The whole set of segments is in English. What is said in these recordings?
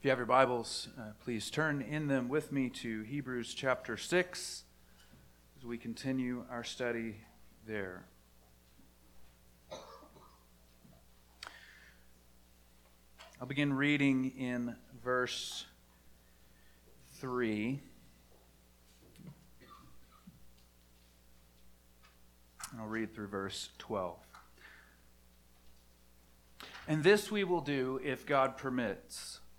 If you have your Bibles, uh, please turn in them with me to Hebrews chapter 6 as we continue our study there. I'll begin reading in verse 3. And I'll read through verse 12. And this we will do if God permits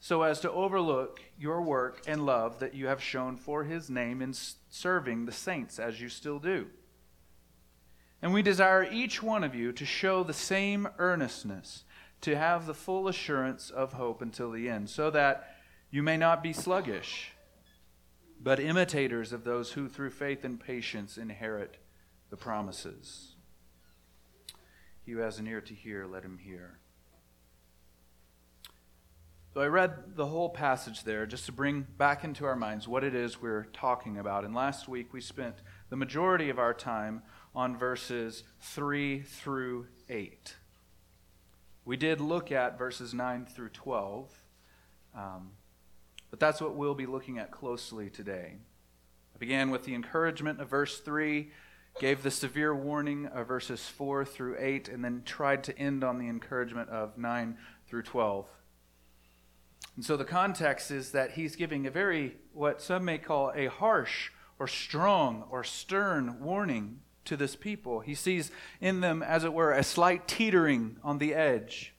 so as to overlook your work and love that you have shown for his name in serving the saints as you still do. And we desire each one of you to show the same earnestness, to have the full assurance of hope until the end, so that you may not be sluggish, but imitators of those who through faith and patience inherit the promises. He who has an ear to hear, let him hear. So I read the whole passage there just to bring back into our minds what it is we're talking about. And last week we spent the majority of our time on verses 3 through 8. We did look at verses 9 through 12, um, but that's what we'll be looking at closely today. I began with the encouragement of verse 3, gave the severe warning of verses 4 through 8, and then tried to end on the encouragement of 9 through 12. And so the context is that he's giving a very, what some may call a harsh or strong or stern warning to this people. He sees in them, as it were, a slight teetering on the edge.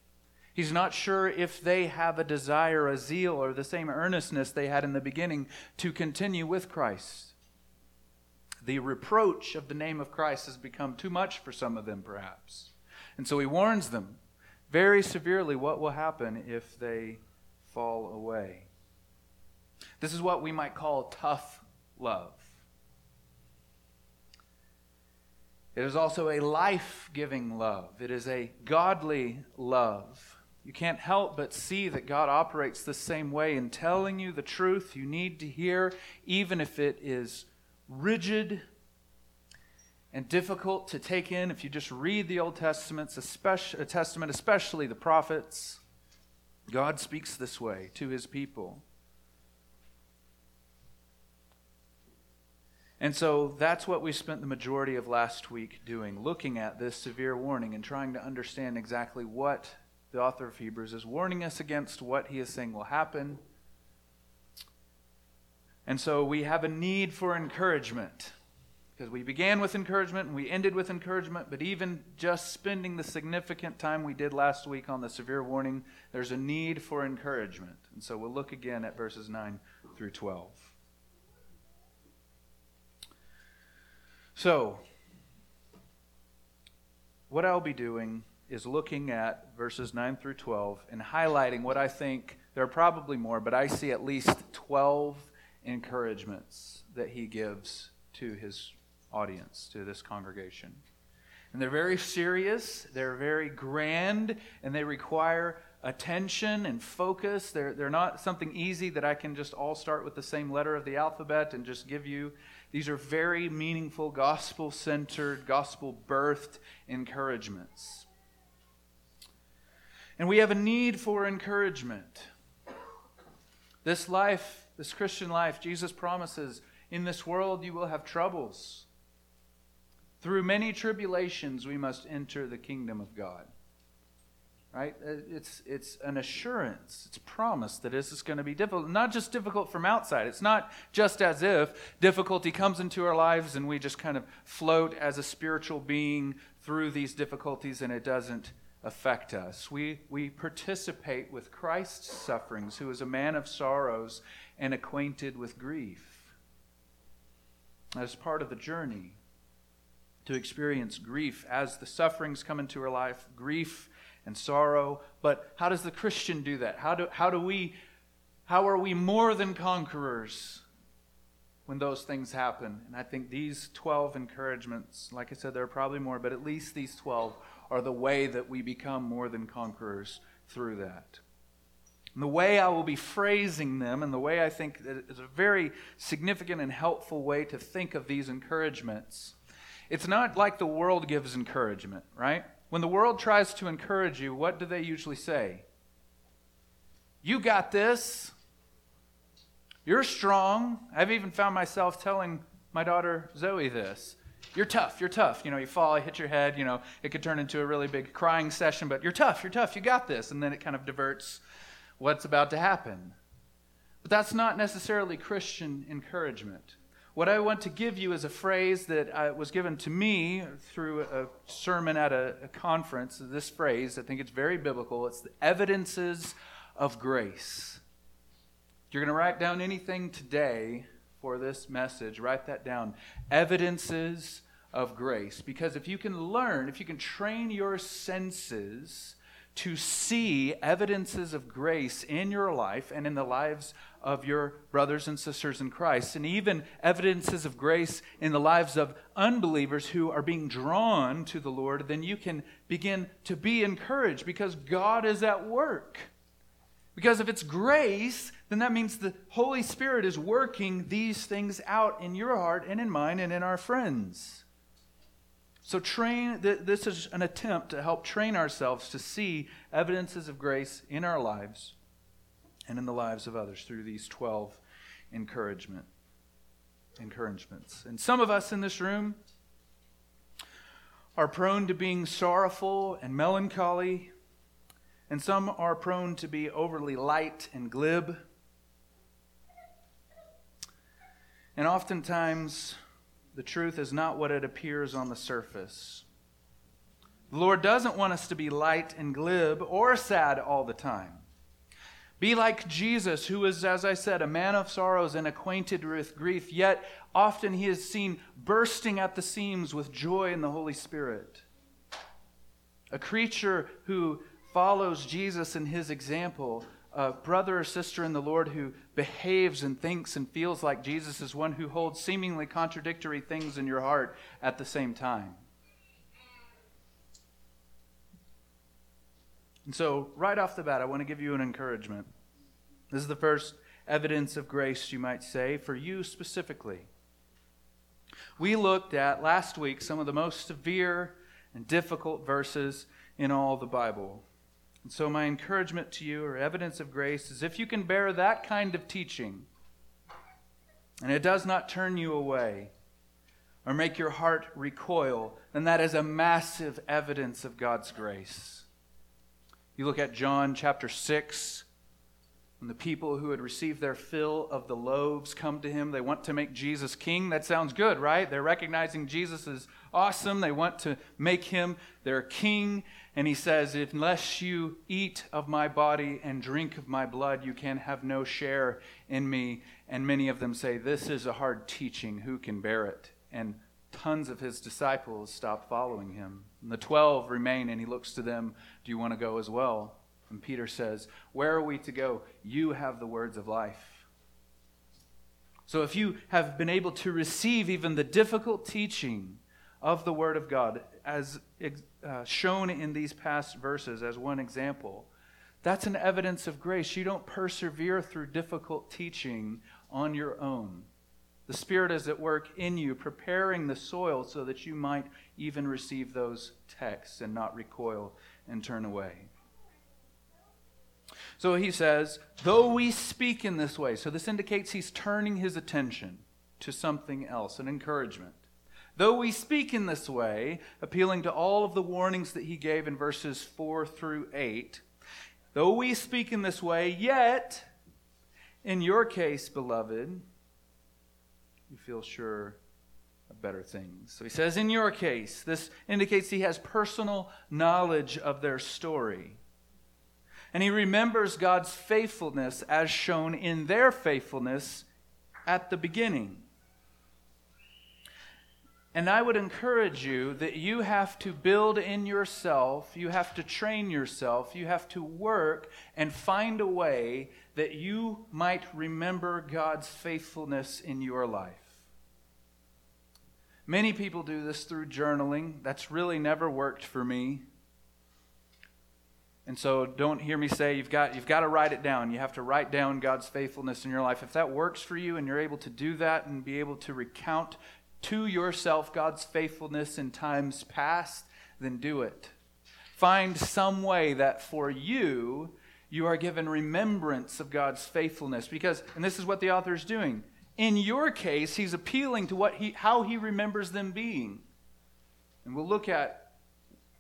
He's not sure if they have a desire, a zeal, or the same earnestness they had in the beginning to continue with Christ. The reproach of the name of Christ has become too much for some of them, perhaps. And so he warns them very severely what will happen if they fall away. This is what we might call tough love. It is also a life giving love, it is a godly love. You can't help but see that God operates the same way in telling you the truth you need to hear, even if it is rigid and difficult to take in if you just read the Old Testament, especially, uh, Testament, especially the prophets. God speaks this way to his people. And so that's what we spent the majority of last week doing, looking at this severe warning and trying to understand exactly what the author of Hebrews is warning us against, what he is saying will happen. And so we have a need for encouragement. Because we began with encouragement and we ended with encouragement, but even just spending the significant time we did last week on the severe warning, there's a need for encouragement. And so we'll look again at verses 9 through 12. So, what I'll be doing is looking at verses 9 through 12 and highlighting what I think, there are probably more, but I see at least 12 encouragements that he gives to his audience, to this congregation. And they're very serious, they're very grand, and they require attention and focus. They're, they're not something easy that I can just all start with the same letter of the alphabet and just give you. These are very meaningful, gospel centered, gospel birthed encouragements. And we have a need for encouragement. This life, this Christian life, Jesus promises in this world you will have troubles. Through many tribulations, we must enter the kingdom of God. right? Uh, it's, it's an assurance, it's a promise that this is going to be difficult. Not just difficult from outside. It's not just as if difficulty comes into our lives and we just kind of float as a spiritual being through these difficulties and it doesn't affect us. We, we participate with Christ's sufferings, who is a man of sorrows and acquainted with grief. As part of the journey to experience grief as the sufferings come into her life, grief and sorrow. But how does the Christian do that? How do, how do we, how are we more than conquerors when those things happen? And I think these 12 encouragements, like I said, there are probably more, but at least these 12 are the way that we become more than conquerors through that. And the way I will be phrasing them, and the way I think that is a very significant and helpful way to think of these encouragements, it's not like the world gives encouragement, right? When the world tries to encourage you, what do they usually say? You got this. You're strong. I've even found myself telling my daughter Zoe this. You're tough. You're tough. You know, you fall, you hit your head. You know, it could turn into a really big crying session, but you're tough. You're tough. You got this. And then it kind of diverts what's about to happen. But that's not necessarily Christian encouragement. What I want to give you is a phrase that uh, was given to me through a sermon at a, a conference. This phrase, I think it's very biblical. It's the evidences of grace. If you're going to write down anything today for this message, write that down. Evidences of grace. Because if you can learn, if you can train your senses to see evidences of grace in your life and in the lives of your brothers and sisters in Christ, and even evidences of grace in the lives of unbelievers who are being drawn to the Lord, then you can begin to be encouraged because God is at work. Because if it's grace, then that means the Holy Spirit is working these things out in your heart and in mine and in our friends. So, train, this is an attempt to help train ourselves to see evidences of grace in our lives and in the lives of others through these 12 encouragement encouragements. And some of us in this room are prone to being sorrowful and melancholy, and some are prone to be overly light and glib. And oftentimes, the truth is not what it appears on the surface. The Lord doesn't want us to be light and glib or sad all the time. Be like Jesus, who is, as I said, a man of sorrows and acquainted with grief, yet often he is seen bursting at the seams with joy in the Holy Spirit. A creature who follows Jesus in his example, a brother or sister in the Lord who behaves and thinks and feels like Jesus is one who holds seemingly contradictory things in your heart at the same time. And so, right off the bat, I want to give you an encouragement. This is the first evidence of grace, you might say, for you specifically. We looked at last week some of the most severe and difficult verses in all the Bible. And so, my encouragement to you, or evidence of grace, is if you can bear that kind of teaching, and it does not turn you away or make your heart recoil, then that is a massive evidence of God's grace. You look at John chapter 6, when the people who had received their fill of the loaves come to him, they want to make Jesus king. That sounds good, right? They're recognizing Jesus is awesome. They want to make him their king. And he says, Unless you eat of my body and drink of my blood, you can have no share in me. And many of them say, This is a hard teaching. Who can bear it? And tons of his disciples stop following him. And the twelve remain, and he looks to them, Do you want to go as well? And Peter says, Where are we to go? You have the words of life. So if you have been able to receive even the difficult teaching of the Word of God, as uh, shown in these past verses as one example, that's an evidence of grace. You don't persevere through difficult teaching on your own. The Spirit is at work in you, preparing the soil so that you might even receive those texts and not recoil and turn away. So he says, though we speak in this way, so this indicates he's turning his attention to something else, an encouragement. Though we speak in this way, appealing to all of the warnings that he gave in verses 4 through 8, though we speak in this way, yet, in your case, beloved, you feel sure better things. So he says, in your case, this indicates he has personal knowledge of their story. And he remembers God's faithfulness as shown in their faithfulness at the beginning. And I would encourage you that you have to build in yourself, you have to train yourself, you have to work and find a way that you might remember God's faithfulness in your life. Many people do this through journaling. That's really never worked for me. And so don't hear me say you've got, you've got to write it down. You have to write down God's faithfulness in your life. If that works for you and you're able to do that and be able to recount to yourself God's faithfulness in times past, then do it. Find some way that for you, you are given remembrance of God's faithfulness. Because, and this is what the author is doing. In your case, he's appealing to what he, how he remembers them being. And we'll look at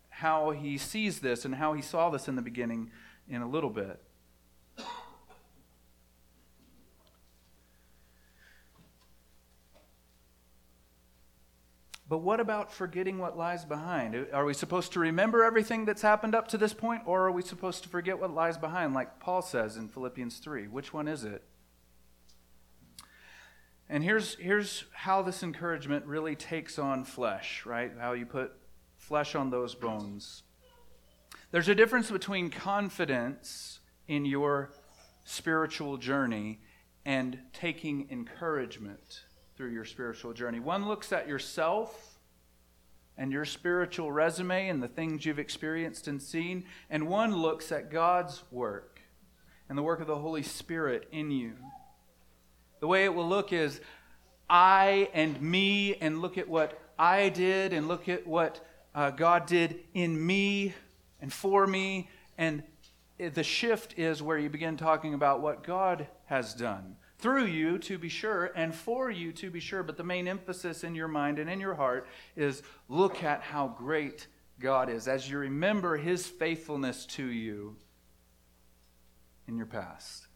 how he sees this and how he saw this in the beginning in a little bit. But what about forgetting what lies behind? Are we supposed to remember everything that's happened up to this point, or are we supposed to forget what lies behind, like Paul says in Philippians 3? Which one is it? And here's, here's how this encouragement really takes on flesh, right? How you put flesh on those bones. There's a difference between confidence in your spiritual journey and taking encouragement through your spiritual journey. One looks at yourself and your spiritual resume and the things you've experienced and seen, and one looks at God's work and the work of the Holy Spirit in you. The way it will look is I and me, and look at what I did, and look at what uh, God did in me and for me. And the shift is where you begin talking about what God has done through you, to be sure, and for you, to be sure. But the main emphasis in your mind and in your heart is look at how great God is as you remember his faithfulness to you in your past.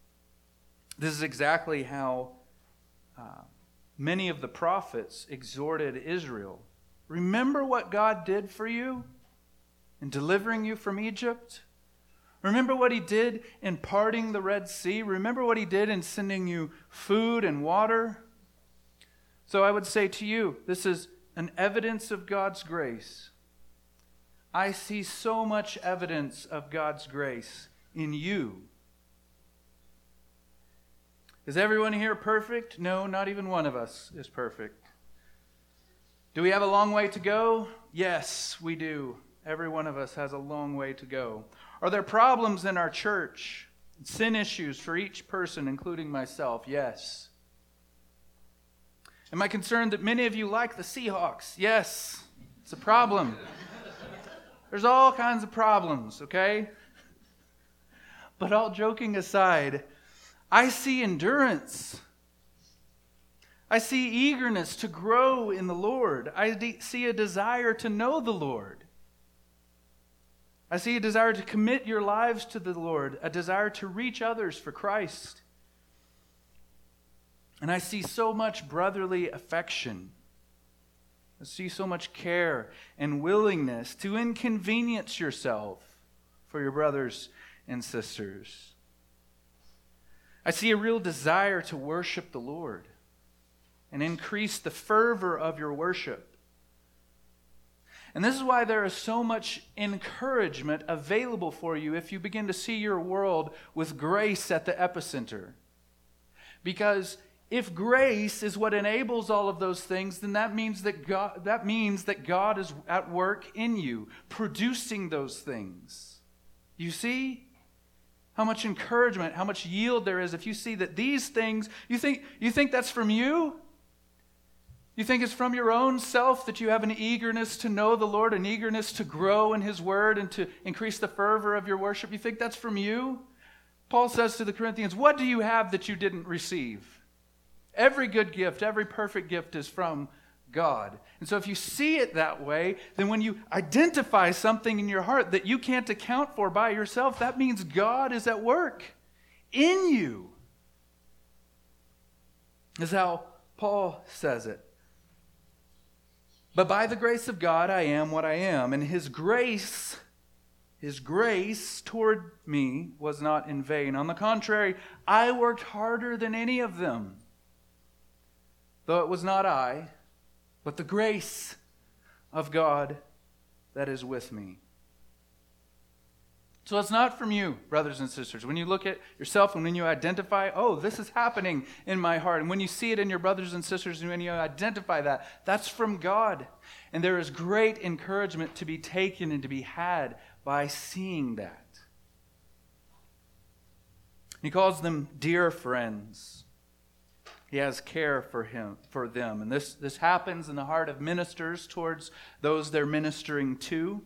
This is exactly how uh, many of the prophets exhorted Israel Remember what God did for you in delivering you from Egypt? Remember what he did in parting the Red Sea? Remember what he did in sending you food and water? So I would say to you, this is an evidence of God's grace. I see so much evidence of God's grace in you. Is everyone here perfect? No, not even one of us is perfect. Do we have a long way to go? Yes, we do. Every one of us has a long way to go. Are there problems in our church? Sin issues for each person, including myself? Yes. Am I concerned that many of you like the Seahawks? Yes, it's a problem. There's all kinds of problems, okay? But all joking aside, I see endurance. I see eagerness to grow in the Lord. I de- see a desire to know the Lord. I see a desire to commit your lives to the Lord, a desire to reach others for Christ. And I see so much brotherly affection. I see so much care and willingness to inconvenience yourself for your brothers and sisters. I see a real desire to worship the Lord and increase the fervor of your worship. And this is why there is so much encouragement available for you if you begin to see your world with grace at the epicenter. Because if grace is what enables all of those things, then that means that God, that means that God is at work in you, producing those things. You see? How much encouragement, how much yield there is if you see that these things, you think, you think that's from you? You think it's from your own self that you have an eagerness to know the Lord, an eagerness to grow in His Word and to increase the fervor of your worship? You think that's from you? Paul says to the Corinthians, What do you have that you didn't receive? Every good gift, every perfect gift is from God. And so, if you see it that way, then when you identify something in your heart that you can't account for by yourself, that means God is at work in you. Is how Paul says it. But by the grace of God, I am what I am. And his grace, his grace toward me was not in vain. On the contrary, I worked harder than any of them. Though it was not I, but the grace of God that is with me. So it's not from you, brothers and sisters. When you look at yourself and when you identify, oh, this is happening in my heart, and when you see it in your brothers and sisters, and when you identify that, that's from God. And there is great encouragement to be taken and to be had by seeing that. He calls them dear friends. He has care for him for them. And this, this happens in the heart of ministers towards those they're ministering to.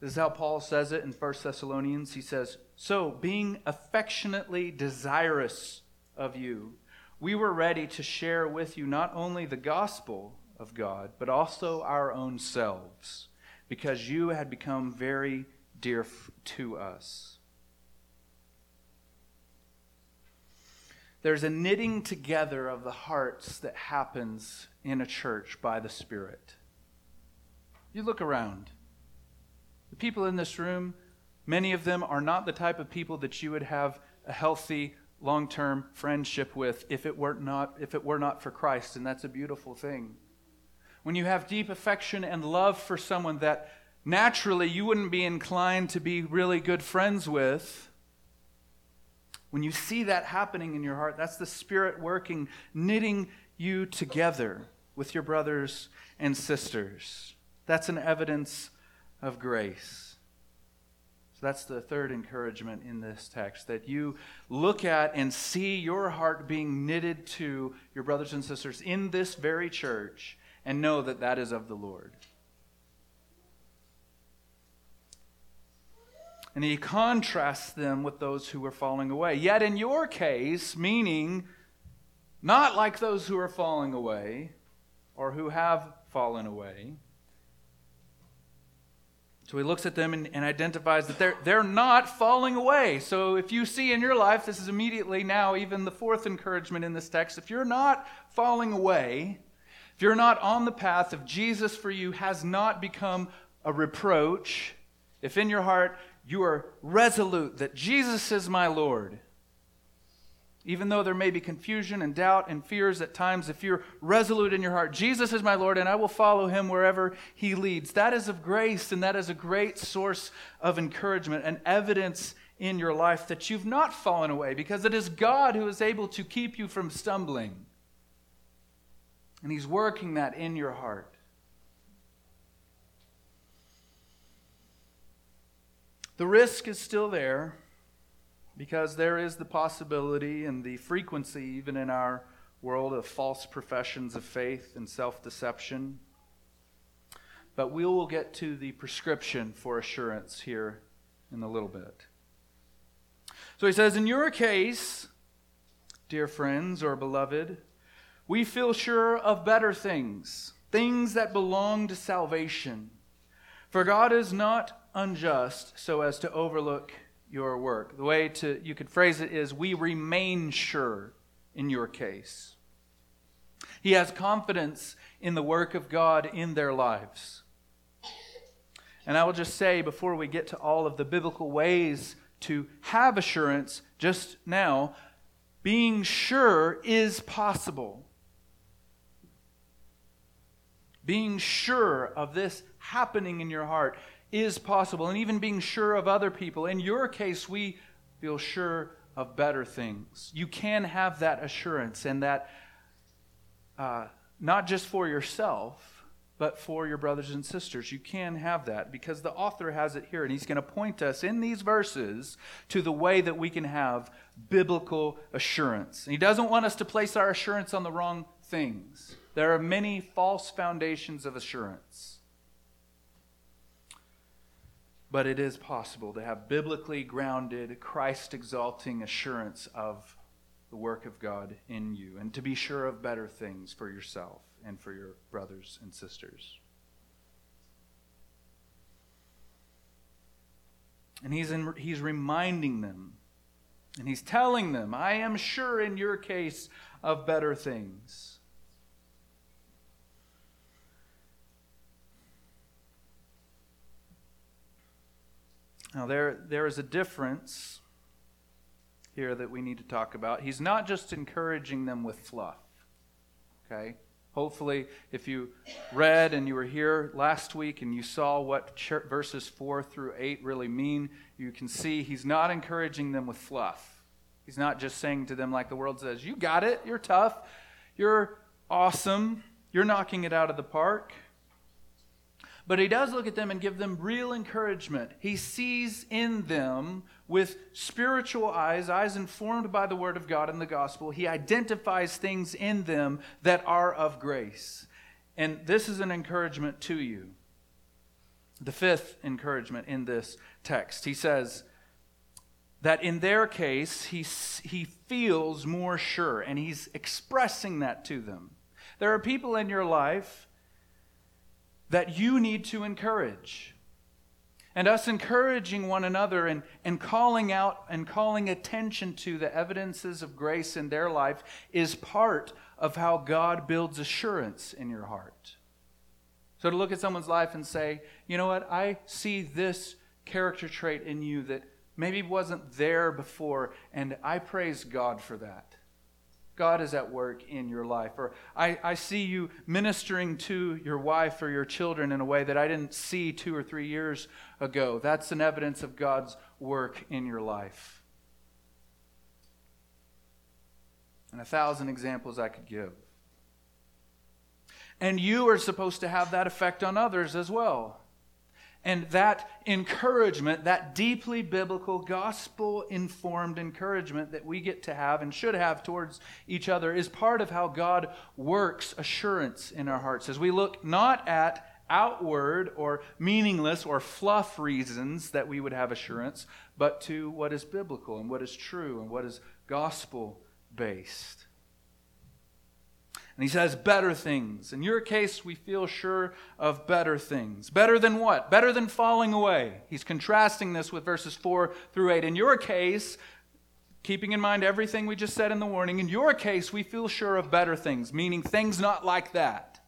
This is how Paul says it in 1 Thessalonians. He says, So, being affectionately desirous of you, we were ready to share with you not only the gospel of God, but also our own selves, because you had become very dear to us. There's a knitting together of the hearts that happens in a church by the Spirit. You look around. The people in this room, many of them are not the type of people that you would have a healthy long-term friendship with if it were not if it were not for Christ, and that's a beautiful thing. When you have deep affection and love for someone that naturally you wouldn't be inclined to be really good friends with, when you see that happening in your heart, that's the Spirit working, knitting you together with your brothers and sisters. That's an evidence of grace. So that's the third encouragement in this text that you look at and see your heart being knitted to your brothers and sisters in this very church and know that that is of the Lord. And he contrasts them with those who are falling away. Yet in your case, meaning not like those who are falling away or who have fallen away, so he looks at them and, and, identifies that they're, they're not falling away. So if you see in your life, this is immediately now even the fourth encouragement in this text. If you're not falling away, if you're not on the path of Jesus for you has not become a reproach, if in your heart you are resolute that Jesus is my Lord, even though there may be confusion and doubt and fears at times, if you're resolute in your heart, Jesus is my Lord and I will follow him wherever he leads. That is of grace and that is a great source of encouragement and evidence in your life that you've not fallen away because it is God who is able to keep you from stumbling. And he's working that in your heart. The risk is still there because there is the possibility and the frequency, even in our world, of false professions of faith and self deception. But we will get to the prescription for assurance here in a little bit. So he says, In your case, dear friends or beloved, we feel sure of better things, things that belong to salvation. For God is not unjust so as to overlook your work. The way to you could phrase it is we remain sure in your case. He has confidence in the work of God in their lives. And I will just say before we get to all of the biblical ways to have assurance just now, being sure is possible. Being sure of this happening in your heart is possible, and even being sure of other people. In your case, we feel sure of better things. You can have that assurance, and that uh, not just for yourself, but for your brothers and sisters. You can have that because the author has it here, and he's going to point us in these verses to the way that we can have biblical assurance. And he doesn't want us to place our assurance on the wrong things. There are many false foundations of assurance. But it is possible to have biblically grounded, Christ exalting assurance of the work of God in you and to be sure of better things for yourself and for your brothers and sisters. And he's, in, he's reminding them, and he's telling them, I am sure in your case of better things. Now, there, there is a difference here that we need to talk about. He's not just encouraging them with fluff. Okay? Hopefully, if you read and you were here last week and you saw what verses 4 through 8 really mean, you can see he's not encouraging them with fluff. He's not just saying to them, like the world says, You got it, you're tough, you're awesome, you're knocking it out of the park. But he does look at them and give them real encouragement. He sees in them with spiritual eyes, eyes informed by the Word of God and the gospel. He identifies things in them that are of grace. And this is an encouragement to you. The fifth encouragement in this text, he says that in their case, he, he feels more sure, and he's expressing that to them. There are people in your life that you need to encourage. And us encouraging one another and, and calling out and calling attention to the evidences of grace in their life is part of how God builds assurance in your heart. So to look at someone's life and say, you know what, I see this character trait in you that maybe wasn't there before, and I praise God for that. God is at work in your life. Or I, I see you ministering to your wife or your children in a way that I didn't see two or three years ago. That's an evidence of God's work in your life. And a thousand examples I could give. And you are supposed to have that effect on others as well. And that encouragement, that deeply biblical, gospel informed encouragement that we get to have and should have towards each other, is part of how God works assurance in our hearts. As we look not at outward or meaningless or fluff reasons that we would have assurance, but to what is biblical and what is true and what is gospel based. And he says, better things. In your case, we feel sure of better things. Better than what? Better than falling away. He's contrasting this with verses 4 through 8. In your case, keeping in mind everything we just said in the warning, in your case, we feel sure of better things, meaning things not like that.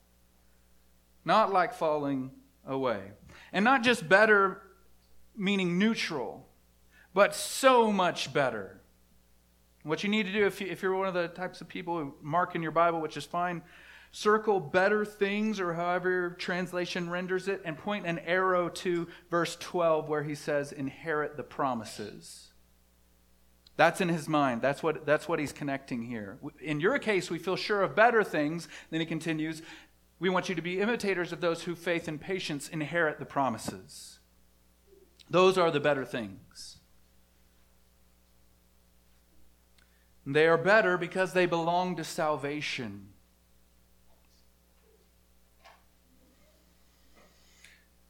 Not like falling away. And not just better, meaning neutral, but so much better what you need to do, if, you, you're one of the types of people who mark in your Bible, which is fine, circle better things or however your translation renders it, and point an arrow to verse 12 where he says, inherit the promises. That's in his mind. That's what, that's what he's connecting here. In your case, we feel sure of better things. Then he continues, we want you to be imitators of those who faith and patience inherit the promises. Those are the better things. They are better because they belong to salvation.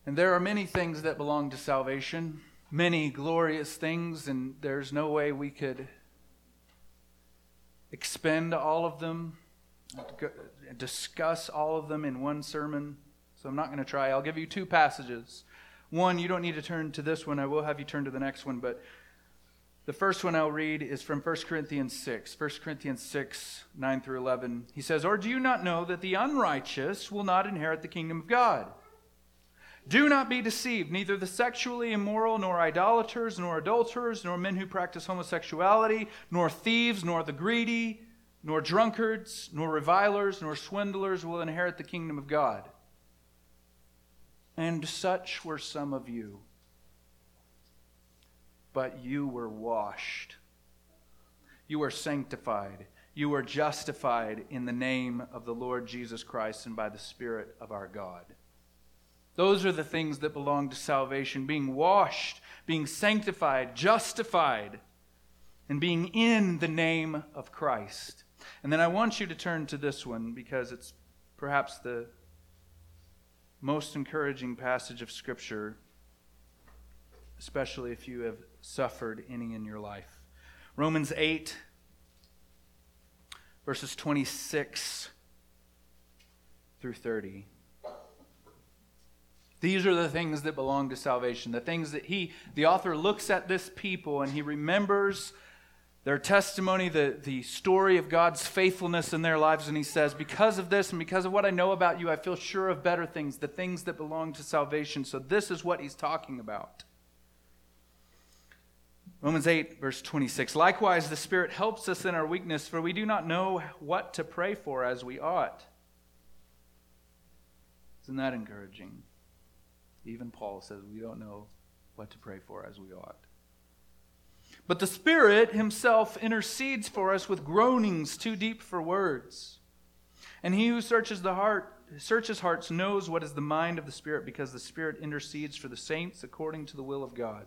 And there are many things that belong to salvation, many glorious things, and there's no way we could expend all of them, discuss all of them in one sermon. So I'm not going to try. I'll give you two passages. One, you don't need to turn to this one. I will have you turn to the next one, but the first one I'll read is from 1 Corinthians 6. 1 Corinthians 6, 9 through 11. He says, Or do you not know that the unrighteous will not inherit the kingdom of God? Do not be deceived. Neither the sexually immoral, nor idolaters, nor adulterers, nor men who practice homosexuality, nor thieves, nor the greedy, nor drunkards, nor revilers, nor swindlers will inherit the kingdom of God. And such were some of you but you were washed. You were sanctified. You were justified in the name of the Lord Jesus Christ and by the Spirit of our God. Those are the things that belong to salvation being washed, being sanctified, justified, and being in the name of Christ. And then I want you to turn to this one because it's perhaps the most encouraging passage of Scripture, especially if you have suffered any in your life. Romans 8, verses 26 through 30. These are the things that belong to salvation, the things that he, the author, looks at this people and he remembers their testimony, the, the story of God's faithfulness in their lives, and he says, Because of this and because of what I know about you, I feel sure of better things, the things that belong to salvation. So, this is what he's talking about. Romans 8, verse 26. Likewise, the Spirit helps us in our weakness, for we do not know what to pray for as we ought. Isn't that encouraging? Even Paul says we don't know what to pray for as we ought. But the Spirit Himself intercedes for us with groanings too deep for words. And He who searches the heart, searches hearts, knows what is the mind of the Spirit, because the Spirit intercedes for the saints according to the will of God.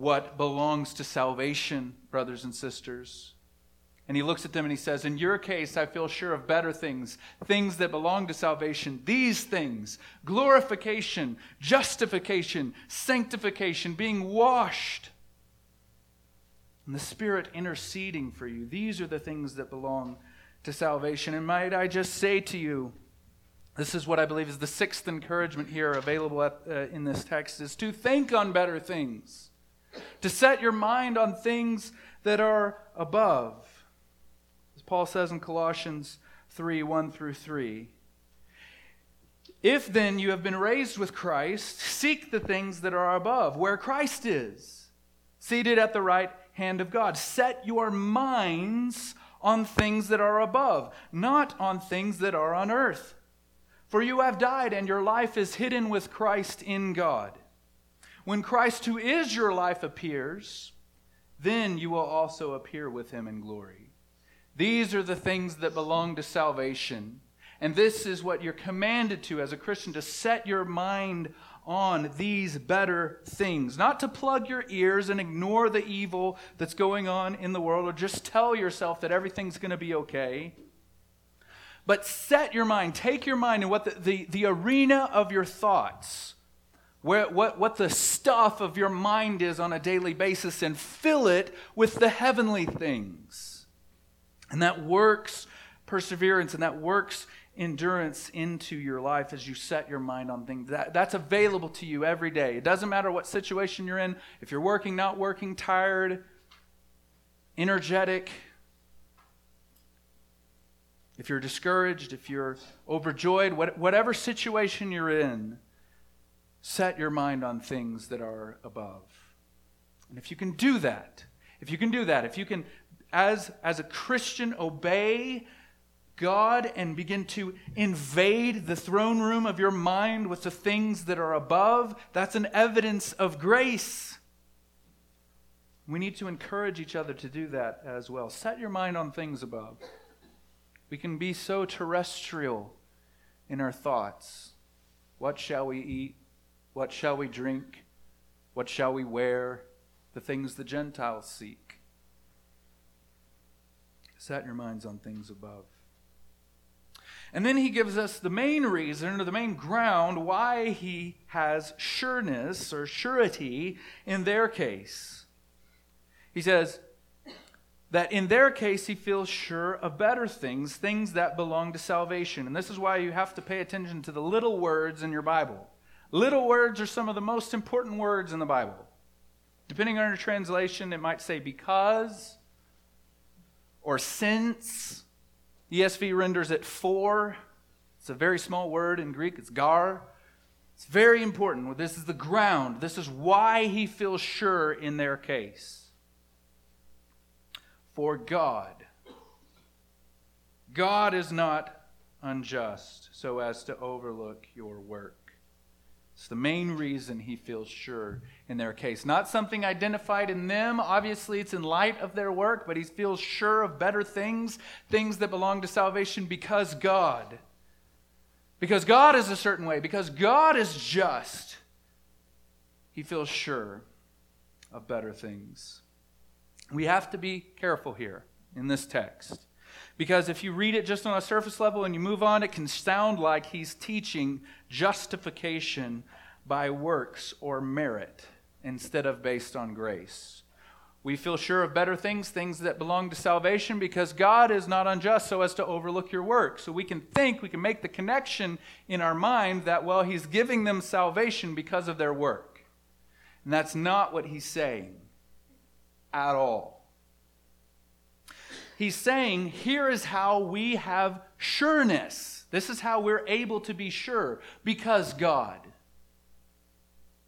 what belongs to salvation, brothers and sisters. And he looks at them and he says, In your case, I feel sure of better things, things that belong to salvation. These things glorification, justification, sanctification, being washed, and the Spirit interceding for you. These are the things that belong to salvation. And might I just say to you, this is what I believe is the sixth encouragement here available at, uh, in this text is to think on better things, to set your mind on things that are above. As Paul says in Colossians 3 1 through 3. If then you have been raised with Christ, seek the things that are above, where Christ is, seated at the right hand of God. Set your minds on things that are above, not on things that are on earth. For you have died, and your life is hidden with Christ in God. When Christ, who is your life, appears, then you will also appear with him in glory. These are the things that belong to salvation. And this is what you're commanded to as a Christian to set your mind on these better things. Not to plug your ears and ignore the evil that's going on in the world or just tell yourself that everything's going to be okay. But set your mind, take your mind and what the, the, the arena of your thoughts, where, what, what the stuff of your mind is on a daily basis, and fill it with the heavenly things. And that works perseverance and that works endurance into your life as you set your mind on things. That, that's available to you every day. It doesn't matter what situation you're in, if you're working, not working, tired, energetic, if you're discouraged, if you're overjoyed, what, whatever situation you're in, set your mind on things that are above. And if you can do that, if you can do that, if you can as, as a Christian, obey God and begin to invade the throne room of your mind with the things that are above, that's an evidence of grace. We need to encourage each other to do that as well. Set your mind on things above. We can be so terrestrial in our thoughts. What shall we eat? What shall we drink? What shall we wear? The things the Gentiles seek. Set your minds on things above. And then he gives us the main reason or the main ground why he has sureness or surety in their case. He says that in their case he feels sure of better things, things that belong to salvation. And this is why you have to pay attention to the little words in your Bible. Little words are some of the most important words in the Bible. Depending on your translation, it might say because or since. ESV renders it for. It's a very small word in Greek, it's gar. It's very important. This is the ground. This is why he feels sure in their case. For God. God is not unjust so as to overlook your work. It's the main reason he feels sure in their case. Not something identified in them. Obviously, it's in light of their work, but he feels sure of better things, things that belong to salvation because God. because God is a certain way, because God is just, he feels sure of better things. We have to be careful here in this text. Because if you read it just on a surface level and you move on, it can sound like he's teaching justification by works or merit instead of based on grace. We feel sure of better things, things that belong to salvation, because God is not unjust so as to overlook your work. So we can think, we can make the connection in our mind that, well, He's giving them salvation because of their work. And that's not what He's saying at all. He's saying, here is how we have sureness. This is how we're able to be sure, because God.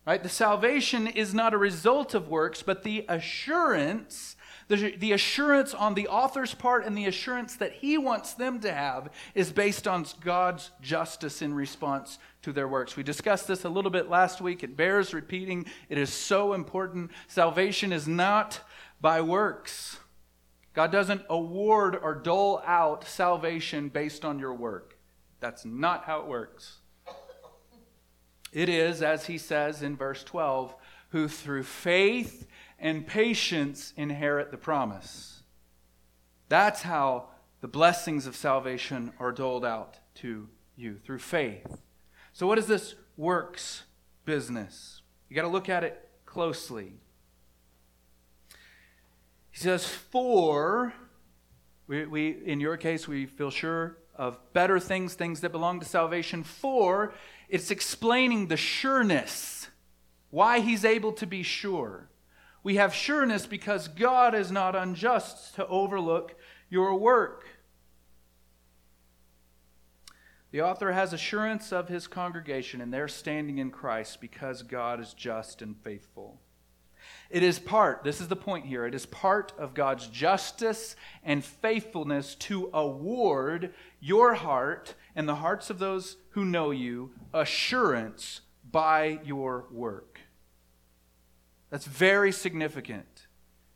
Right? The salvation is not a result of works, but the assurance, the, the assurance on the author's part and the assurance that he wants them to have is based on God's justice in response to their works. We discussed this a little bit last week. It bears repeating. It is so important. Salvation is not by works. God doesn't award or dole out salvation based on your work. That's not how it works. It is, as he says in verse 12, who through faith and patience inherit the promise. That's how the blessings of salvation are doled out to you through faith. So, what is this works business? You got to look at it closely. He says, For, we, we, in your case, we feel sure of better things, things that belong to salvation. For, it's explaining the sureness, why he's able to be sure. We have sureness because God is not unjust to overlook your work. The author has assurance of his congregation and their standing in Christ because God is just and faithful. It is part, this is the point here, it is part of God's justice and faithfulness to award your heart and the hearts of those who know you assurance by your work. That's very significant.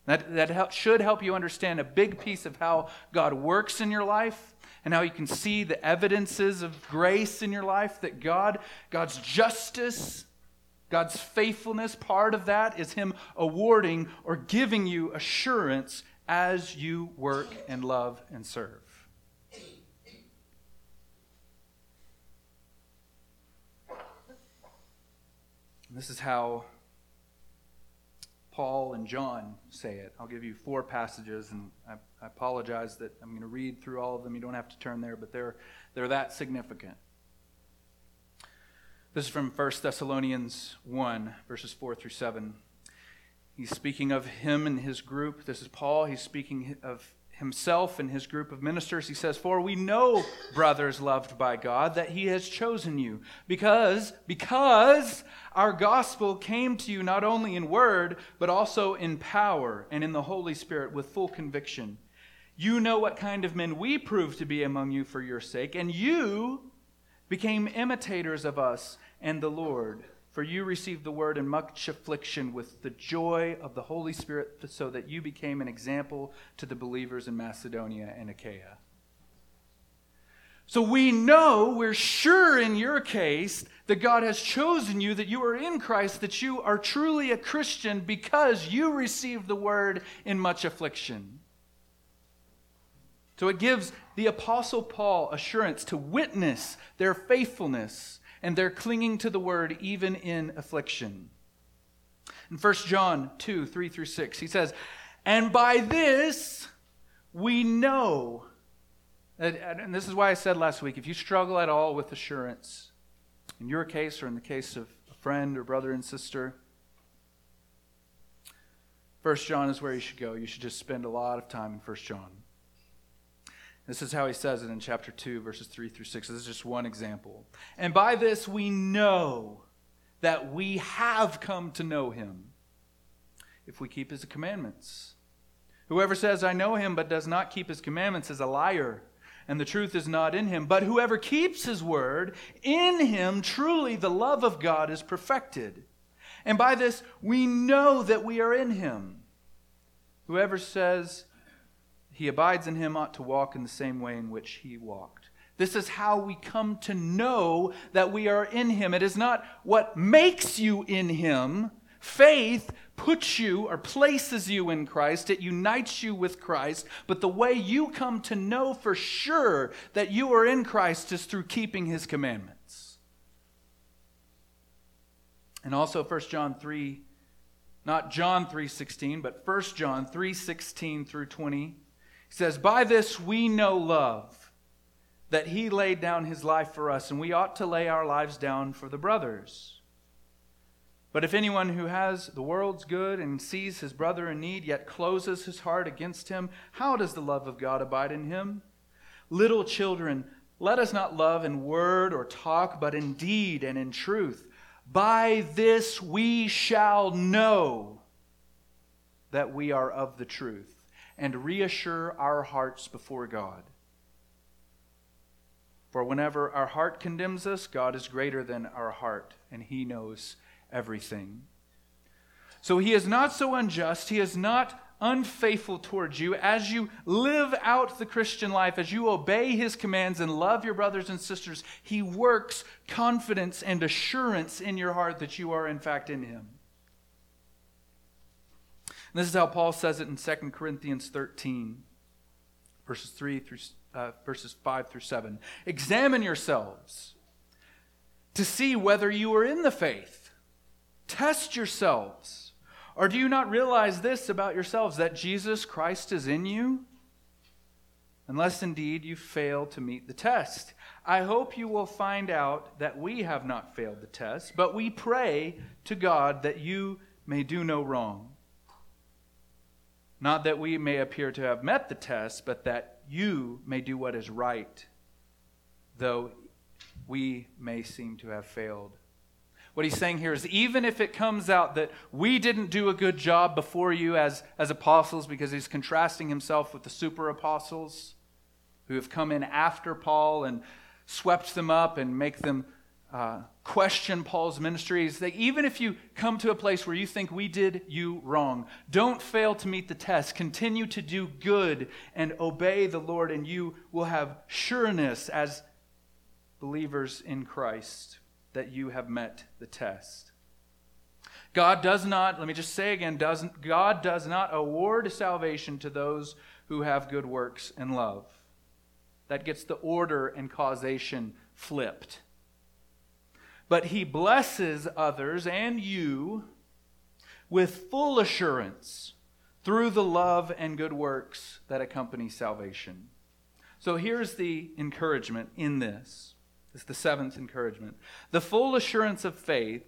That, that help, should help you understand a big piece of how God works in your life and how you can see the evidences of grace in your life that God, God's justice, God's faithfulness, part of that is Him awarding or giving you assurance as you work and love and serve. This is how Paul and John say it. I'll give you four passages, and I, I apologize that I'm going to read through all of them. You don't have to turn there, but they're, they're that significant. This is from 1 Thessalonians 1, verses 4 through 7. He's speaking of him and his group. This is Paul. He's speaking of himself and his group of ministers. He says, For we know, brothers loved by God, that he has chosen you, because, because our gospel came to you not only in word, but also in power and in the Holy Spirit with full conviction. You know what kind of men we proved to be among you for your sake, and you became imitators of us and the Lord. For you received the word in much affliction with the joy of the Holy Spirit, so that you became an example to the believers in Macedonia and Achaia. So we know, we're sure in your case, that God has chosen you, that you are in Christ, that you are truly a Christian because you received the word in much affliction. So it gives the Apostle Paul assurance to witness their faithfulness and they're clinging to the word even in affliction. In 1 John 2 3 through 6, he says, And by this we know. And this is why I said last week if you struggle at all with assurance, in your case or in the case of a friend or brother and sister, First John is where you should go. You should just spend a lot of time in First John. This is how he says it in chapter 2, verses 3 through 6. This is just one example. And by this we know that we have come to know him if we keep his commandments. Whoever says, I know him, but does not keep his commandments is a liar, and the truth is not in him. But whoever keeps his word, in him truly the love of God is perfected. And by this we know that we are in him. Whoever says, he abides in him ought to walk in the same way in which he walked. This is how we come to know that we are in Him. It is not what makes you in Him. Faith puts you or places you in Christ, it unites you with Christ. But the way you come to know for sure that you are in Christ is through keeping His commandments. And also 1 John 3, not John 3.16, but 1 John 3.16 through 20. Says, By this we know love that he laid down his life for us, and we ought to lay our lives down for the brothers. But if anyone who has the world's good and sees his brother in need, yet closes his heart against him, how does the love of God abide in him? Little children, let us not love in word or talk, but in deed and in truth. By this we shall know that we are of the truth, and reassure our hearts before God. For whenever our heart condemns us, God is greater than our heart, and He knows everything. So He is not so unjust, He is not unfaithful towards you as you live out the Christian life, as you obey His commands and love your brothers and sisters. He works confidence and assurance in your heart that you are, in fact, in Him. And this is how Paul says it in 2 Corinthians 13, verses 3 through uh, verses 5 through 7. Examine yourselves to see whether you are in the faith. Test yourselves. Or do you not realize this about yourselves, that Jesus Christ is in you? Unless indeed you fail to meet the test. I hope you will find out that we have not failed the test, but we pray to God that you may do no wrong. Not that we may appear to have met the test, but that you may do what is right, though we may seem to have failed. What he's saying here is even if it comes out that we didn't do a good job before you as, as apostles, because he's contrasting himself with the super apostles who have come in after Paul and swept them up and make them uh, question Paul's ministry is that even if you come to a place where you think we did you wrong, don't fail to meet the test. Continue to do good and obey the Lord, and you will have sureness as believers in Christ that you have met the test. God does not, let me just say again, doesn't, God does not award salvation to those who have good works and love. That gets the order and causation flipped but he blesses others and you with full assurance through the love and good works that accompany salvation. So here's the encouragement in this. It's the seventh encouragement. The full assurance of faith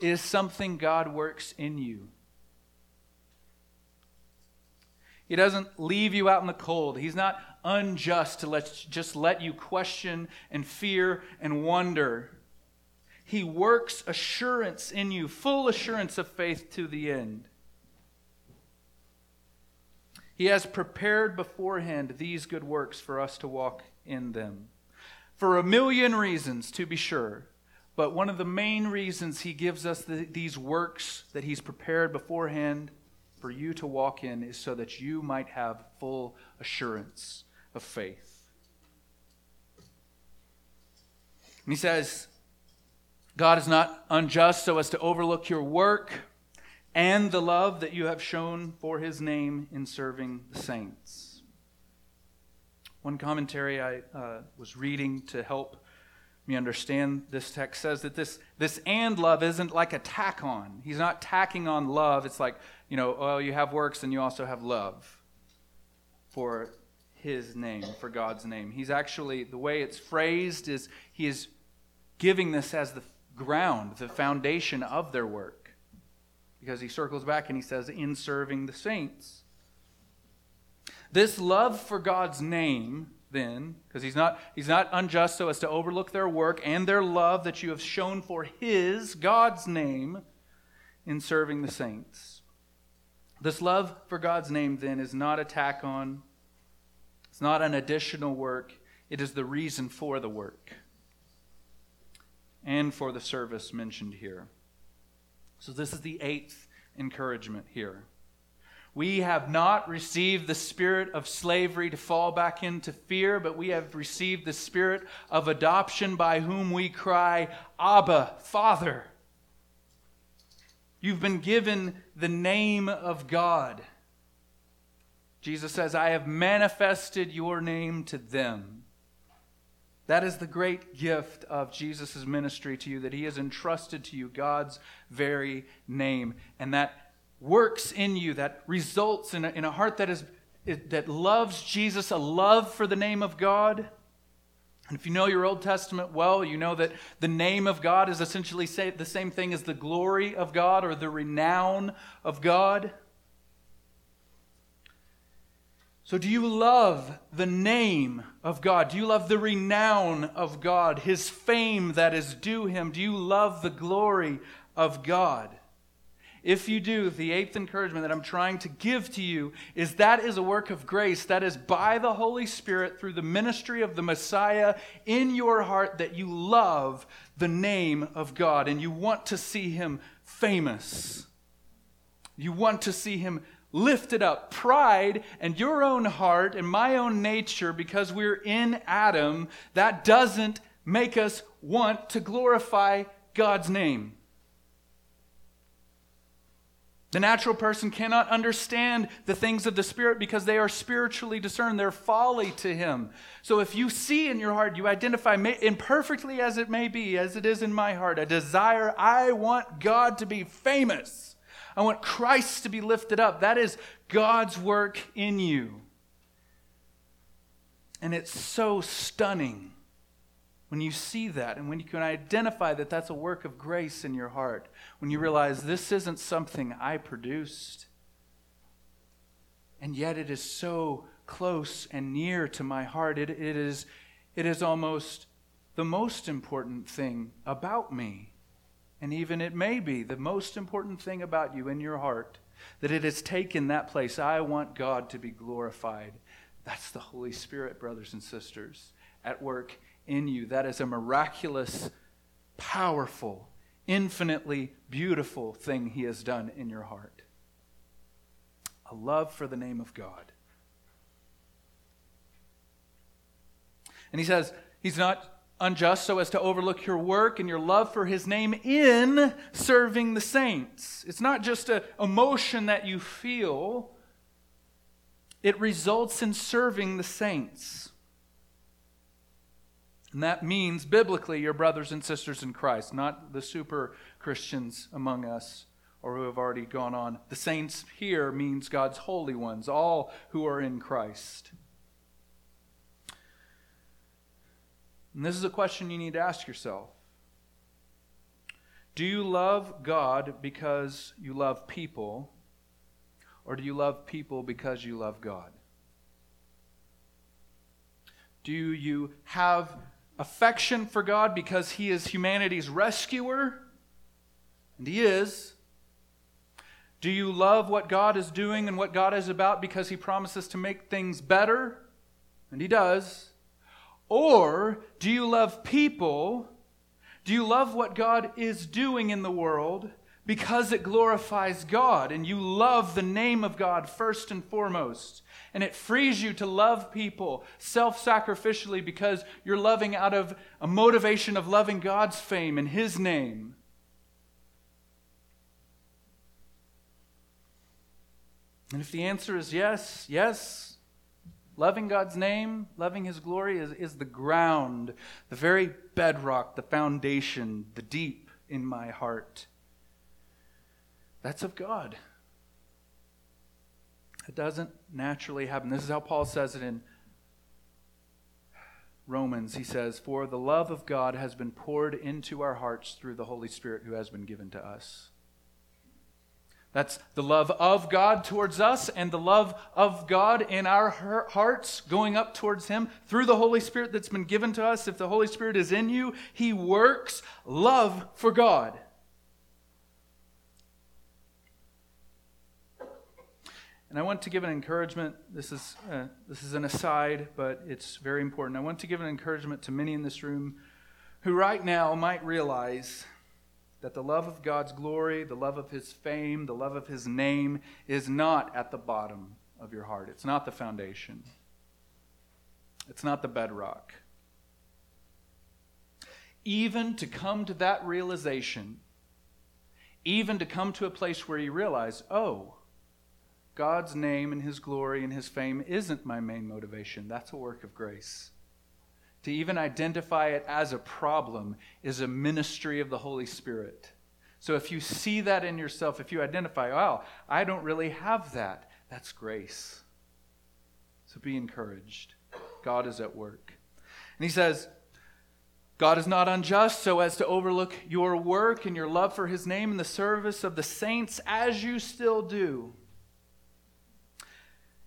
is something God works in you. He doesn't leave you out in the cold. He's not unjust to let, just let you question and fear and wonder he works assurance in you, full assurance of faith to the end. He has prepared beforehand these good works for us to walk in them. For a million reasons, to be sure. But one of the main reasons he gives us the, these works that he's prepared beforehand for you to walk in is so that you might have full assurance of faith. And he says, God is not unjust so as to overlook your work and the love that you have shown for his name in serving the saints. One commentary I uh, was reading to help me understand this text says that this, this and love isn't like a tack on. He's not tacking on love. It's like, you know, oh, you have works and you also have love for his name, for God's name. He's actually, the way it's phrased is he is giving this as the ground, the foundation of their work. Because he circles back and he says, in serving the saints. This love for God's name, then, because he's not, he's not unjust so as to overlook their work and their love that you have shown for his, God's name, in serving the saints. This love for God's name, then, is not a tack on, it's not an additional work, it is the reason for the work and for the service mentioned here. So, this is the eighth encouragement here. We have not received the spirit of slavery to fall back into fear, but we have received the spirit of adoption by whom we cry, Abba, Father. You've been given the name of God. Jesus says, I have manifested your name to them. That is the great gift of Jesus' ministry to you, that he has entrusted to you God's very name. And that works in you, that results in a, in a heart that, is, that loves Jesus, a love for the name of God. And if you know your Old Testament well, you know that the name of God is essentially the same thing as the glory of God or the renown of God. So, do you love the name of God? Do you love the renown of God, his fame that is due him? Do you love the glory of God? If you do, the eighth encouragement that I'm trying to give to you is that is a work of grace. That is by the Holy Spirit through the ministry of the Messiah in your heart that you love the name of God and you want to see him famous. You want to see him lifted up. Pride and your own heart and my own nature, because we're in Adam, that doesn't make us want to glorify God's name. The natural person cannot understand the things of the Spirit because they are spiritually discerned. They're folly to him. So if you see in your heart, you identify, imperfectly as it may be, as it is in my heart, a desire, I want God to be famous. I want Christ to be lifted up. That is God's work in you. And it's so stunning when you see that and when you can identify that that's a work of grace in your heart, when you realize this isn't something I produced, and yet it is so close and near to my heart, it, it, is, it is almost the most important thing about me. And even it may be the most important thing about you in your heart that it has taken that place. I want God to be glorified. That's the Holy Spirit, brothers and sisters, at work in you. That is a miraculous, powerful, infinitely beautiful thing He has done in your heart. A love for the name of God. And He says, He's not unjust so as to overlook your work and your love for his name in serving the saints. It's not just an emotion that you feel, it results in serving the saints. And that means, biblically, your brothers and sisters in Christ, not the super Christians among us or who have already gone on. The saints here means God's holy ones, all who are in Christ. And this is a question you need to ask yourself Do you love God because you love people, or do you love people because you love God? Do you have affection for God because he is humanity's rescuer? And he is. Do you love what God is doing and what God is about because he promises to make things better? And he does. Or do you love people? Do you love what God is doing in the world because it glorifies God and you love the name of God first and foremost? and it frees you to love people self sacrificially because you're loving out of a motivation of loving God's fame and His name. And if the answer is yes, yes, loving God's name, loving His glory is, is the ground, the very bedrock, the foundation, the deep in my heart. That's of God. It doesn't naturally happen. This is how Paul says it in Romans. He says, For the love of God has been poured into our hearts through the Holy Spirit who has been given to us. That's the love of God towards us and the love of God in our hearts going up towards Him through the Holy Spirit that's been given to us. If the Holy Spirit is in you, He works love for God. And I want to give an encouragement. This is, uh, this is an aside, but it's very important. I want to give an encouragement to many in this room who right now might realize that the love of God's glory, the love of his fame, the love of his name is not at the bottom of your heart. It's not the foundation, it's not the bedrock. Even to come to that realization, even to come to a place where you realize, oh, God's name and his glory and his fame isn't my main motivation. That's a work of grace. To even identify it as a problem is a ministry of the Holy Spirit. So if you see that in yourself, if you identify, wow, I don't really have that, that's grace. So be encouraged. God is at work. And he says, God is not unjust so as to overlook your work and your love for his name in the service of the saints as you still do.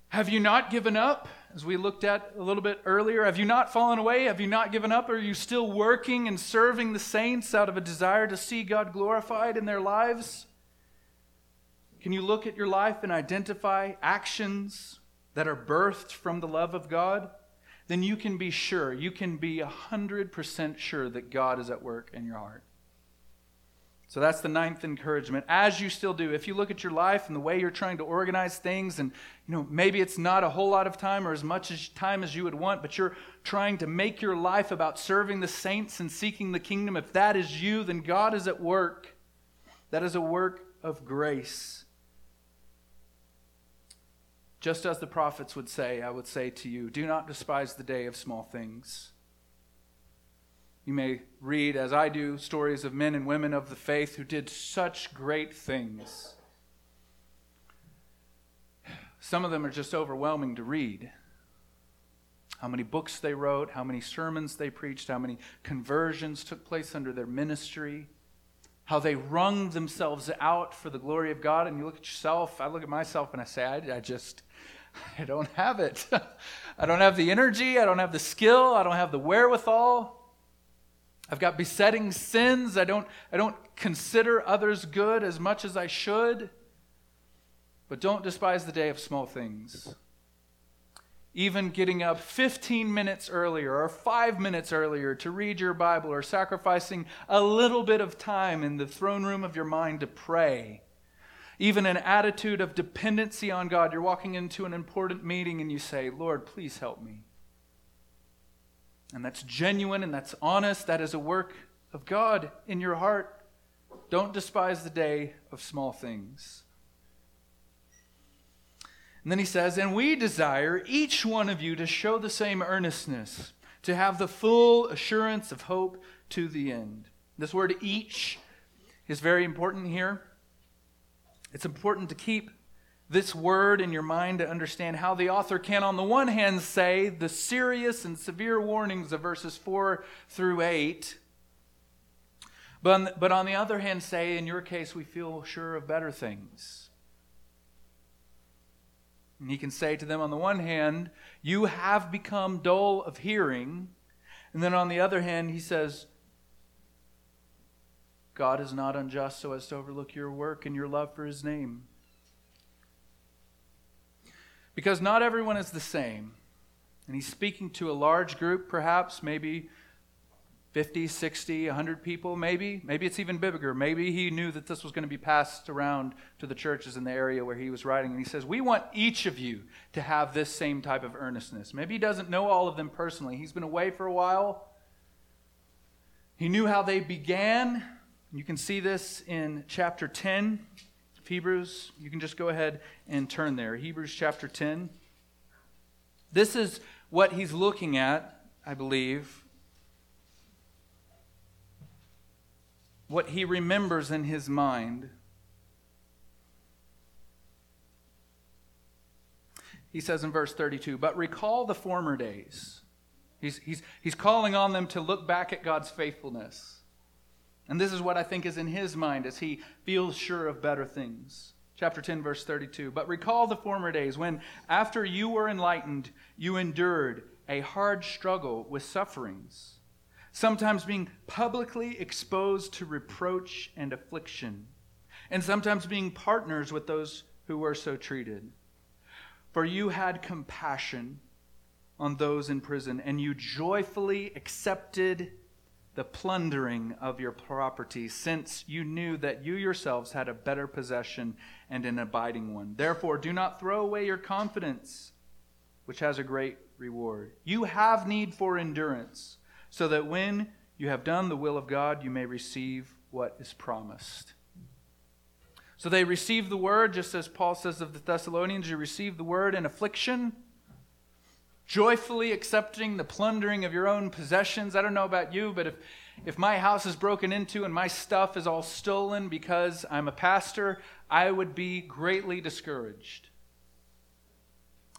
Have you not given up? As we looked at a little bit earlier, have you not fallen away? Have you not given up? Are you still working and serving the saints out of a desire to see God glorified in their lives? Can you look at your life and identify actions that are birthed from the love of God? Then you can be sure, you can be 100% sure that God is at work in your heart. So that's the ninth encouragement. As you still do, if you look at your life and the way you're trying to organize things, and you know maybe it's not a whole lot of time or as much as time as you would want, but you're trying to make your life about serving the saints and seeking the kingdom. If that is you, then God is at work. That is a work of grace. Just as the prophets would say, I would say to you, do not despise the day of small things. You may read, as I do, stories of men and women of the faith who did such great things. Some of them are just overwhelming to read. How many books they wrote, how many sermons they preached, how many conversions took place under their ministry, how they wrung themselves out for the glory of God. And you look at yourself, I look at myself and I say, I, I just, I don't have it. I don't have the energy, I don't have the skill, I don't have the wherewithal. I've got besetting sins. I don't, I don't consider others good as much as I should. But don't despise the day of small things. Even getting up 15 minutes earlier or five minutes earlier to read your Bible or sacrificing a little bit of time in the throne room of your mind to pray. Even an attitude of dependency on God. You're walking into an important meeting and you say, Lord, please help me and that's genuine and that's honest, that is a work of God in your heart. Don't despise the day of small things. And then he says, And we desire each one of you to show the same earnestness, to have the full assurance of hope to the end. This word each is very important here. It's important to keep this word in your mind to understand how the author can, on the one hand, say the serious and severe warnings of verses 4 through 8, but, but on the other hand, say, in your case, we feel sure of better things. And he can say to them, on the one hand, you have become dull of hearing. And then on the other hand, he says, God is not unjust so as to overlook your work and your love for his name. Because not everyone is the same. And he's speaking to a large group, perhaps, maybe 50, 60, 100 people, maybe. Maybe it's even bigger. Maybe he knew that this was going to be passed around to the churches in the area where he was writing. And he says, We want each of you to have this same type of earnestness. Maybe he doesn't know all of them personally. He's been away for a while. He knew how they began. You can see this in chapter 10. Hebrews, you can just go ahead and turn there. Hebrews chapter 10. This is what he's looking at, I believe. What he remembers in his mind. He says in verse 32, But recall the former days. He's, he's, he's calling on them to look back at God's faithfulness and this is what I think is in his mind as he feels sure of better things. Chapter 10, verse 32. But recall the former days when, after you were enlightened, you endured a hard struggle with sufferings, sometimes being publicly exposed to reproach and affliction, and sometimes being partners with those who were so treated. For you had compassion on those in prison, and you joyfully accepted the plundering of your property, since you knew that you yourselves had a better possession and an abiding one. Therefore, do not throw away your confidence, which has a great reward. You have need for endurance, so that when you have done the will of God, you may receive what is promised. So they received the word, just as Paul says of the Thessalonians, you receive the word in affliction joyfully accepting the plundering of your own possessions. I don't know about you, but if, if my house is broken into and my stuff is all stolen because I'm a pastor, I would be greatly discouraged.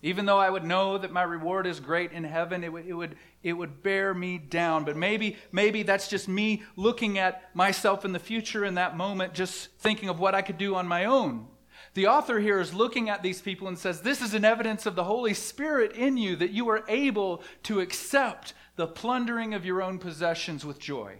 Even though I would know that my reward is great in heaven, it would, it would, it would bear me down. But maybe, maybe that's just me looking at myself in the future in that moment, just thinking of what I could do on my own. The author here is looking at these people and says, This is an evidence of the Holy Spirit in you that you are able to accept the plundering of your own possessions with joy.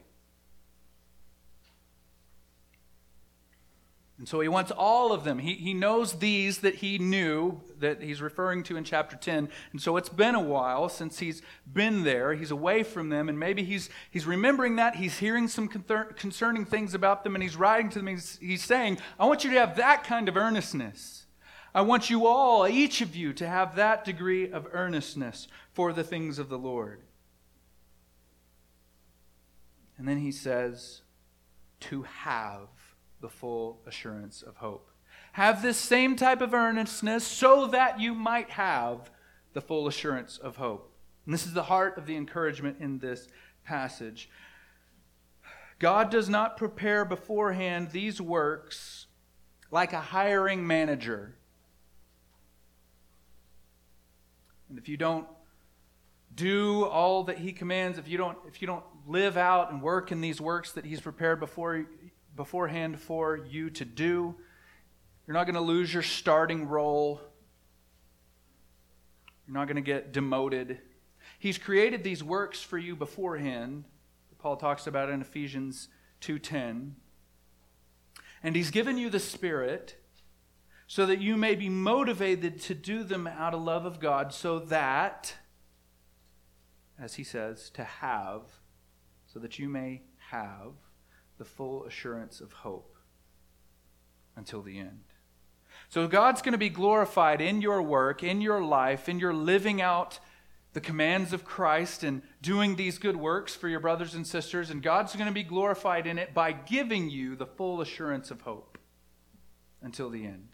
And so he wants all of them. He, he knows these that he knew that he's referring to in chapter 10. And so it's been a while since he's been there. He's away from them. And maybe he's, he's remembering that. He's hearing some concerning things about them. And he's writing to them. He's, he's saying, I want you to have that kind of earnestness. I want you all, each of you, to have that degree of earnestness for the things of the Lord. And then he says, to have the full assurance of hope. Have this same type of earnestness so that you might have the full assurance of hope. And this is the heart of the encouragement in this passage. God does not prepare beforehand these works like a hiring manager. And if you don't do all that he commands, if you don't if you don't live out and work in these works that he's prepared before beforehand for you to do. You're not going to lose your starting role. You're not going to get demoted. He's created these works for you beforehand. Paul talks about it in Ephesians 2:10. And he's given you the spirit so that you may be motivated to do them out of love of God so that as he says to have so that you may have the full assurance of hope until the end. So God's going to be glorified in your work, in your life, in your living out the commands of Christ and doing these good works for your brothers and sisters. And God's going to be glorified in it by giving you the full assurance of hope until the end.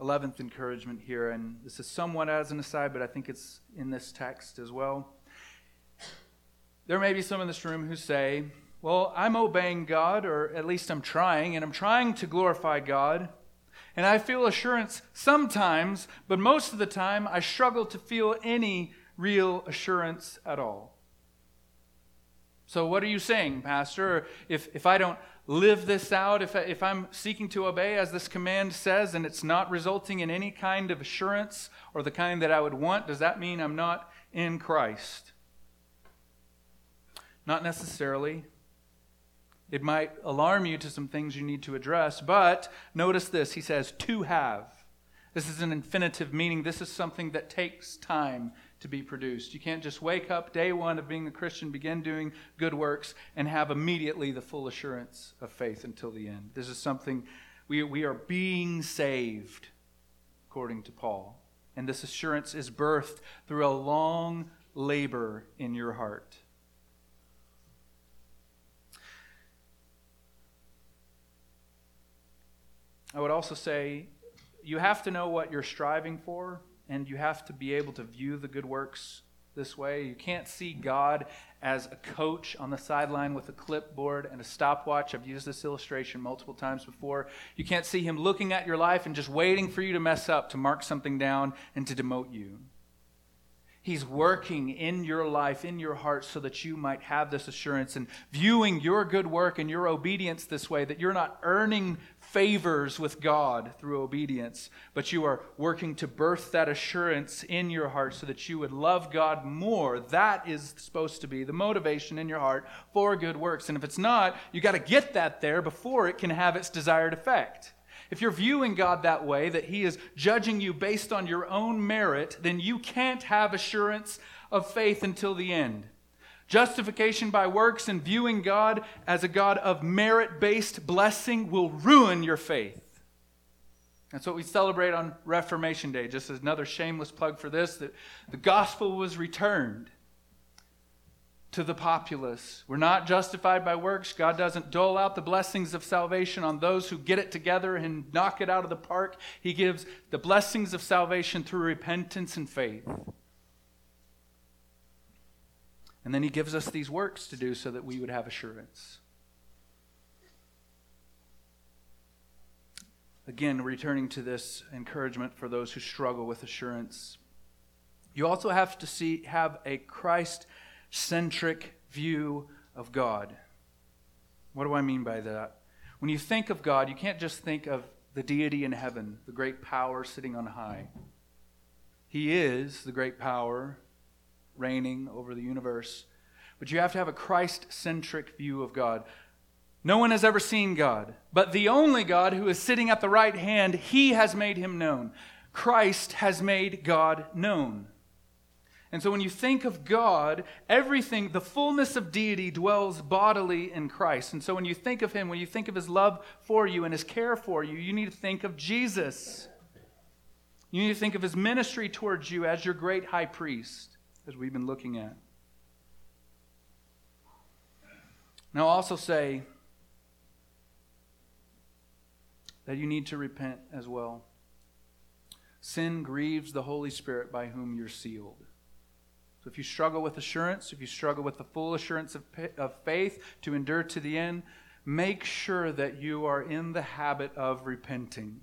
11th encouragement here, and this is somewhat as an aside, but I think it's in this text as well. There may be some in this room who say, Well, I'm obeying God, or at least I'm trying, and I'm trying to glorify God. And I feel assurance sometimes, but most of the time I struggle to feel any real assurance at all. So, what are you saying, Pastor? If, if I don't live this out, if, if I'm seeking to obey as this command says and it's not resulting in any kind of assurance or the kind that I would want, does that mean I'm not in Christ? Not necessarily. It might alarm you to some things you need to address, but notice this. He says, to have. This is an infinitive meaning. This is something that takes time to be produced. You can't just wake up day one of being a Christian, begin doing good works, and have immediately the full assurance of faith until the end. This is something we, we are being saved, according to Paul. And this assurance is birthed through a long labor in your heart. I would also say you have to know what you're striving for and you have to be able to view the good works this way. You can't see God as a coach on the sideline with a clipboard and a stopwatch. I've used this illustration multiple times before. You can't see him looking at your life and just waiting for you to mess up to mark something down and to demote you. He's working in your life, in your heart, so that you might have this assurance and viewing your good work and your obedience this way, that you're not earning favors with God through obedience, but you are working to birth that assurance in your heart so that you would love God more. That is supposed to be the motivation in your heart for good works. And if it's not, you got to get that there before it can have its desired effect. if you're viewing God that way, that He is judging you based on your own merit, then you can't have assurance of faith until the end. Justification by works and viewing God as a God of merit based blessing will ruin your faith. That's what we celebrate on Reformation Day. Just as another shameless plug for this, that the gospel was returned to the populace. We're not justified by works. God doesn't dole out the blessings of salvation on those who get it together and knock it out of the park. He gives the blessings of salvation through repentance and faith. And then he gives us these works to do so that we would have assurance. Again, returning to this encouragement for those who struggle with assurance. You also have to see have a Christ centric view of God. What do I mean by that? When you think of God, you can't just think of the deity in heaven, the great power sitting on high. He is the great power reigning over the universe. But you have to have a Christ centric view of God. No one has ever seen God, but the only God who is sitting at the right hand, he has made him known. Christ has made God known. And so when you think of God, everything, the fullness of deity dwells bodily in Christ. And so when you think of him, when you think of his love for you and his care for you, you need to think of Jesus. You need to think of his ministry towards you as your great high priest as we've been looking at. Now, also say that you need to repent as well. Sin grieves the Holy Spirit by whom you're sealed. So if you struggle with assurance, if you struggle with the full assurance of, of faith to endure to the end, make sure that you are in the habit of repenting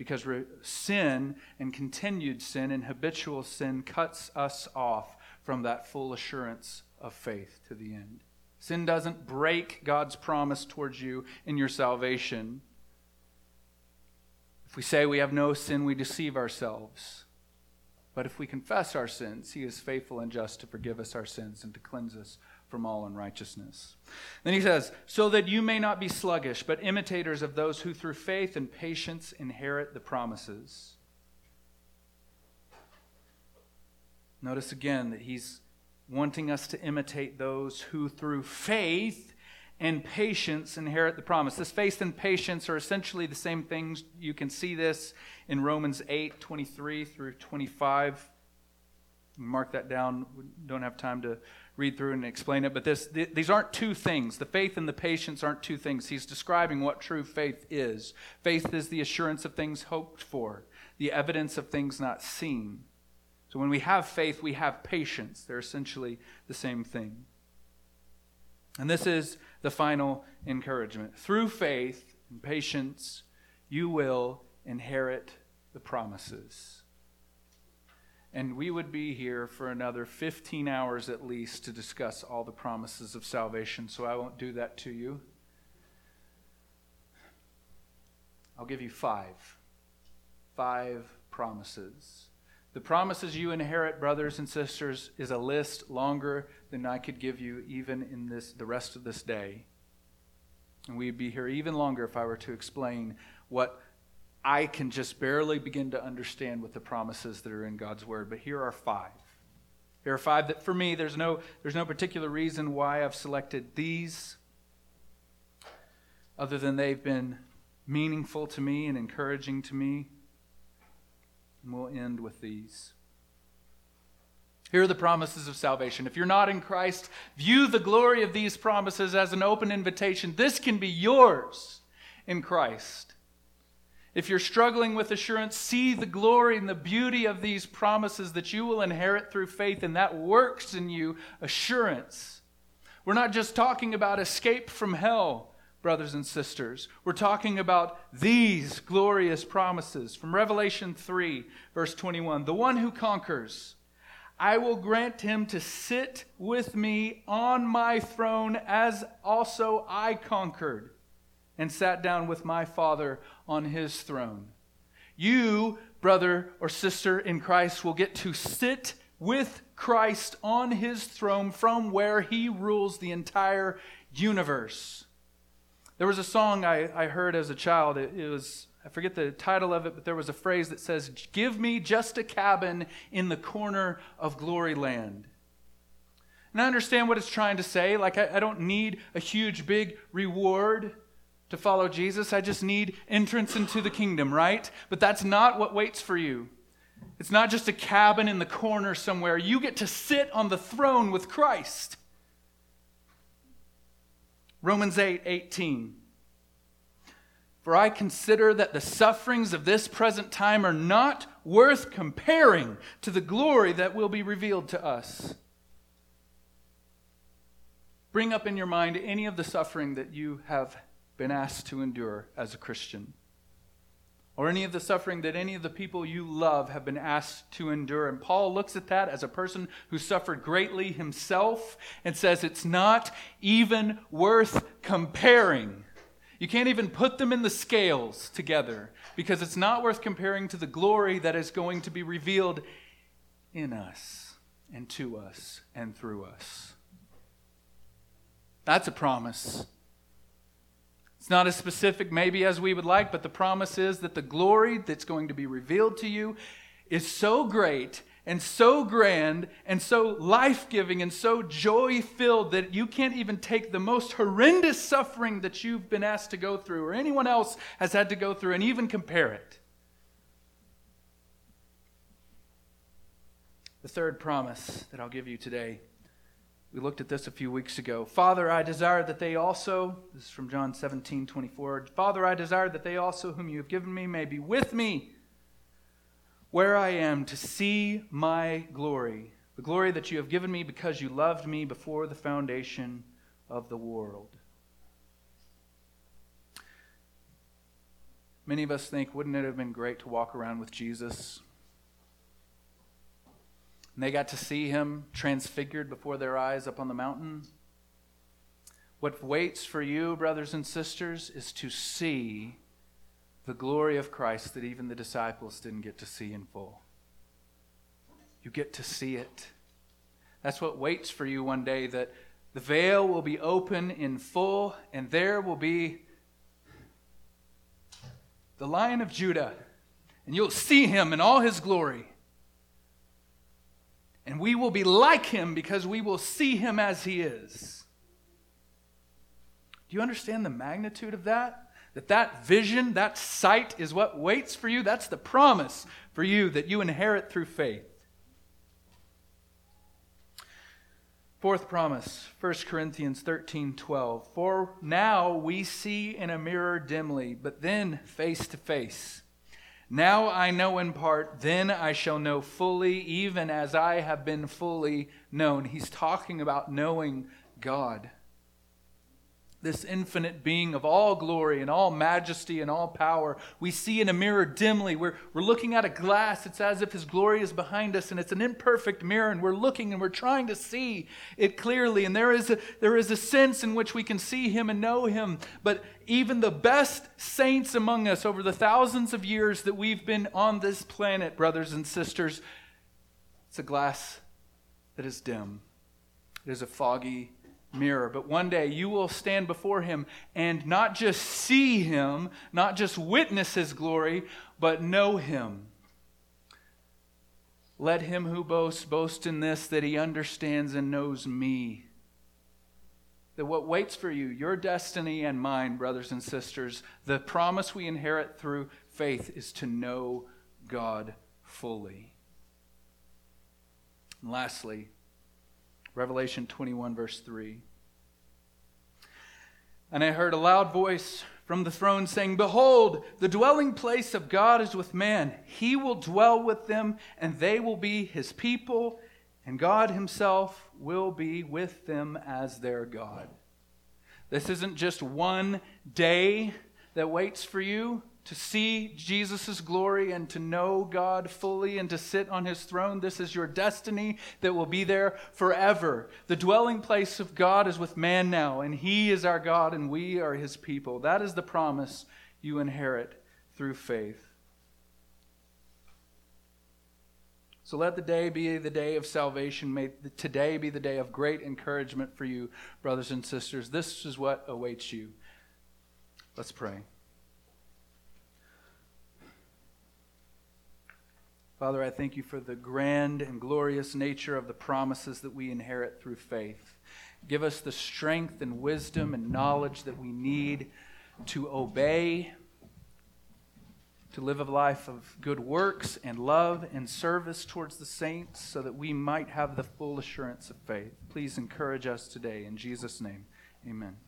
because sin and continued sin and habitual sin cuts us off from that full assurance of faith to the end. Sin doesn't break God's promise towards you in your salvation. If we say we have no sin, we deceive ourselves. But if we confess our sins, he is faithful and just to forgive us our sins and to cleanse us from all unrighteousness. Then he says, So that you may not be sluggish, but imitators of those who through faith and patience inherit the promises. Notice again that he's wanting us to imitate those who through faith and patience inherit the promise. This faith and patience are essentially the same things. You can see this in Romans 8 23 through 25. Mark that down. We don't have time to read through and explain it, but this, th- these aren't two things. The faith and the patience aren't two things. He's describing what true faith is. Faith is the assurance of things hoped for, the evidence of things not seen. So when we have faith, we have patience. They're essentially the same thing. And this is the final encouragement. Through faith and patience, you will inherit the promises. And we would be here for another 15 hours at least to discuss all the promises of salvation, so I won't do that to you. I'll give you five. Five promises. The promises you inherit, brothers and sisters, is a list longer than I could give you even in this the rest of this day. And we'd be here even longer if I were to explain what I can just barely begin to understand what the promises that are in God's word. But here are five. Here are five that for me there's no there's no particular reason why I've selected these other than they've been meaningful to me and encouraging to me. And we'll end with these. Here are the promises of salvation. If you're not in Christ, view the glory of these promises as an open invitation. This can be yours in Christ. If you're struggling with assurance, see the glory and the beauty of these promises that you will inherit through faith, and that works in you assurance. We're not just talking about escape from hell, brothers and sisters. We're talking about these glorious promises from Revelation 3, verse 21. The one who conquers, I will grant him to sit with me on my throne as also I conquered and sat down with my Father on his throne. You, brother or sister in Christ, will get to sit with Christ on his throne from where he rules the entire universe. There was a song I, I heard as a child. It, it was, I forget the title of it, but there was a phrase that says, Give me just a cabin in the corner of glory land. And I understand what it's trying to say. Like, I, I don't need a huge, big reward to follow Jesus. I just need entrance into the kingdom, right? But that's not what waits for you. It's not just a cabin in the corner somewhere. You get to sit on the throne with Christ. Romans 8 18. For I consider that the sufferings of this present time are not worth comparing to the glory that will be revealed to us. Bring up in your mind any of the suffering that you have been asked to endure as a Christian, or any of the suffering that any of the people you love have been asked to endure. And Paul looks at that as a person who suffered greatly himself and says it's not even worth comparing. You can't even put them in the scales together because it's not worth comparing to the glory that is going to be revealed in us and to us and through us. That's a promise it's not as specific, maybe, as we would like, but the promise is that the glory that's going to be revealed to you is so great and so grand and so life giving and so joy filled that you can't even take the most horrendous suffering that you've been asked to go through or anyone else has had to go through and even compare it. The third promise that I'll give you today we looked at this a few weeks ago. Father, I desire that they also, this is from John 17, 24. Father, I desire that they also, whom you have given me, may be with me where I am to see my glory, the glory that you have given me because you loved me before the foundation of the world. Many of us think, wouldn't it have been great to walk around with Jesus? And they got to see him transfigured before their eyes up on the mountain. What waits for you, brothers and sisters, is to see the glory of Christ that even the disciples didn't get to see in full. You get to see it. That's what waits for you one day that the veil will be open in full, and there will be the Lion of Judah, and you'll see him in all his glory. And we will be like him because we will see him as he is. Do you understand the magnitude of that? That that vision, that sight is what waits for you. That's the promise for you that you inherit through faith. Fourth promise, 1 Corinthians 13 12. For now we see in a mirror dimly, but then face to face. Now I know in part, then I shall know fully, even as I have been fully known. He's talking about knowing God this infinite being of all glory and all majesty and all power. We see in a mirror dimly. We're, we're looking at a glass. It's as if his glory is behind us, and it's an imperfect mirror, and we're looking and we're trying to see it clearly. And there is a, there is a sense in which we can see him and know him. But even the best saints among us over the thousands of years that we've been on this planet, brothers and sisters, it's a glass that is dim. It is a foggy mirror. But one day you will stand before him and not just see him, not just witness his glory, but know him. Let him who boasts boast in this that he understands and knows me. That what waits for you, your destiny and mine, brothers and sisters, the promise we inherit through faith is to know God fully. And lastly, Revelation 21, verse 3. And I heard a loud voice from the throne saying, Behold, the dwelling place of God is with man. He will dwell with them, and they will be his people, and God himself will be with them as their God. This isn't just one day that waits for you to see Jesus' glory and to know God fully and to sit on his throne. This is your destiny that will be there forever. The dwelling place of God is with man now, and he is our God and we are his people. That is the promise you inherit through faith. So let the day be the day of salvation. May today be the day of great encouragement for you, brothers and sisters. This is what awaits you Let's pray. Father, I thank you for the grand and glorious nature of the promises that we inherit through faith. Give us the strength and wisdom and knowledge that we need to obey, to live a life of good works and love and service towards the saints so that we might have the full assurance of faith. Please encourage us today. In Jesus' name, amen.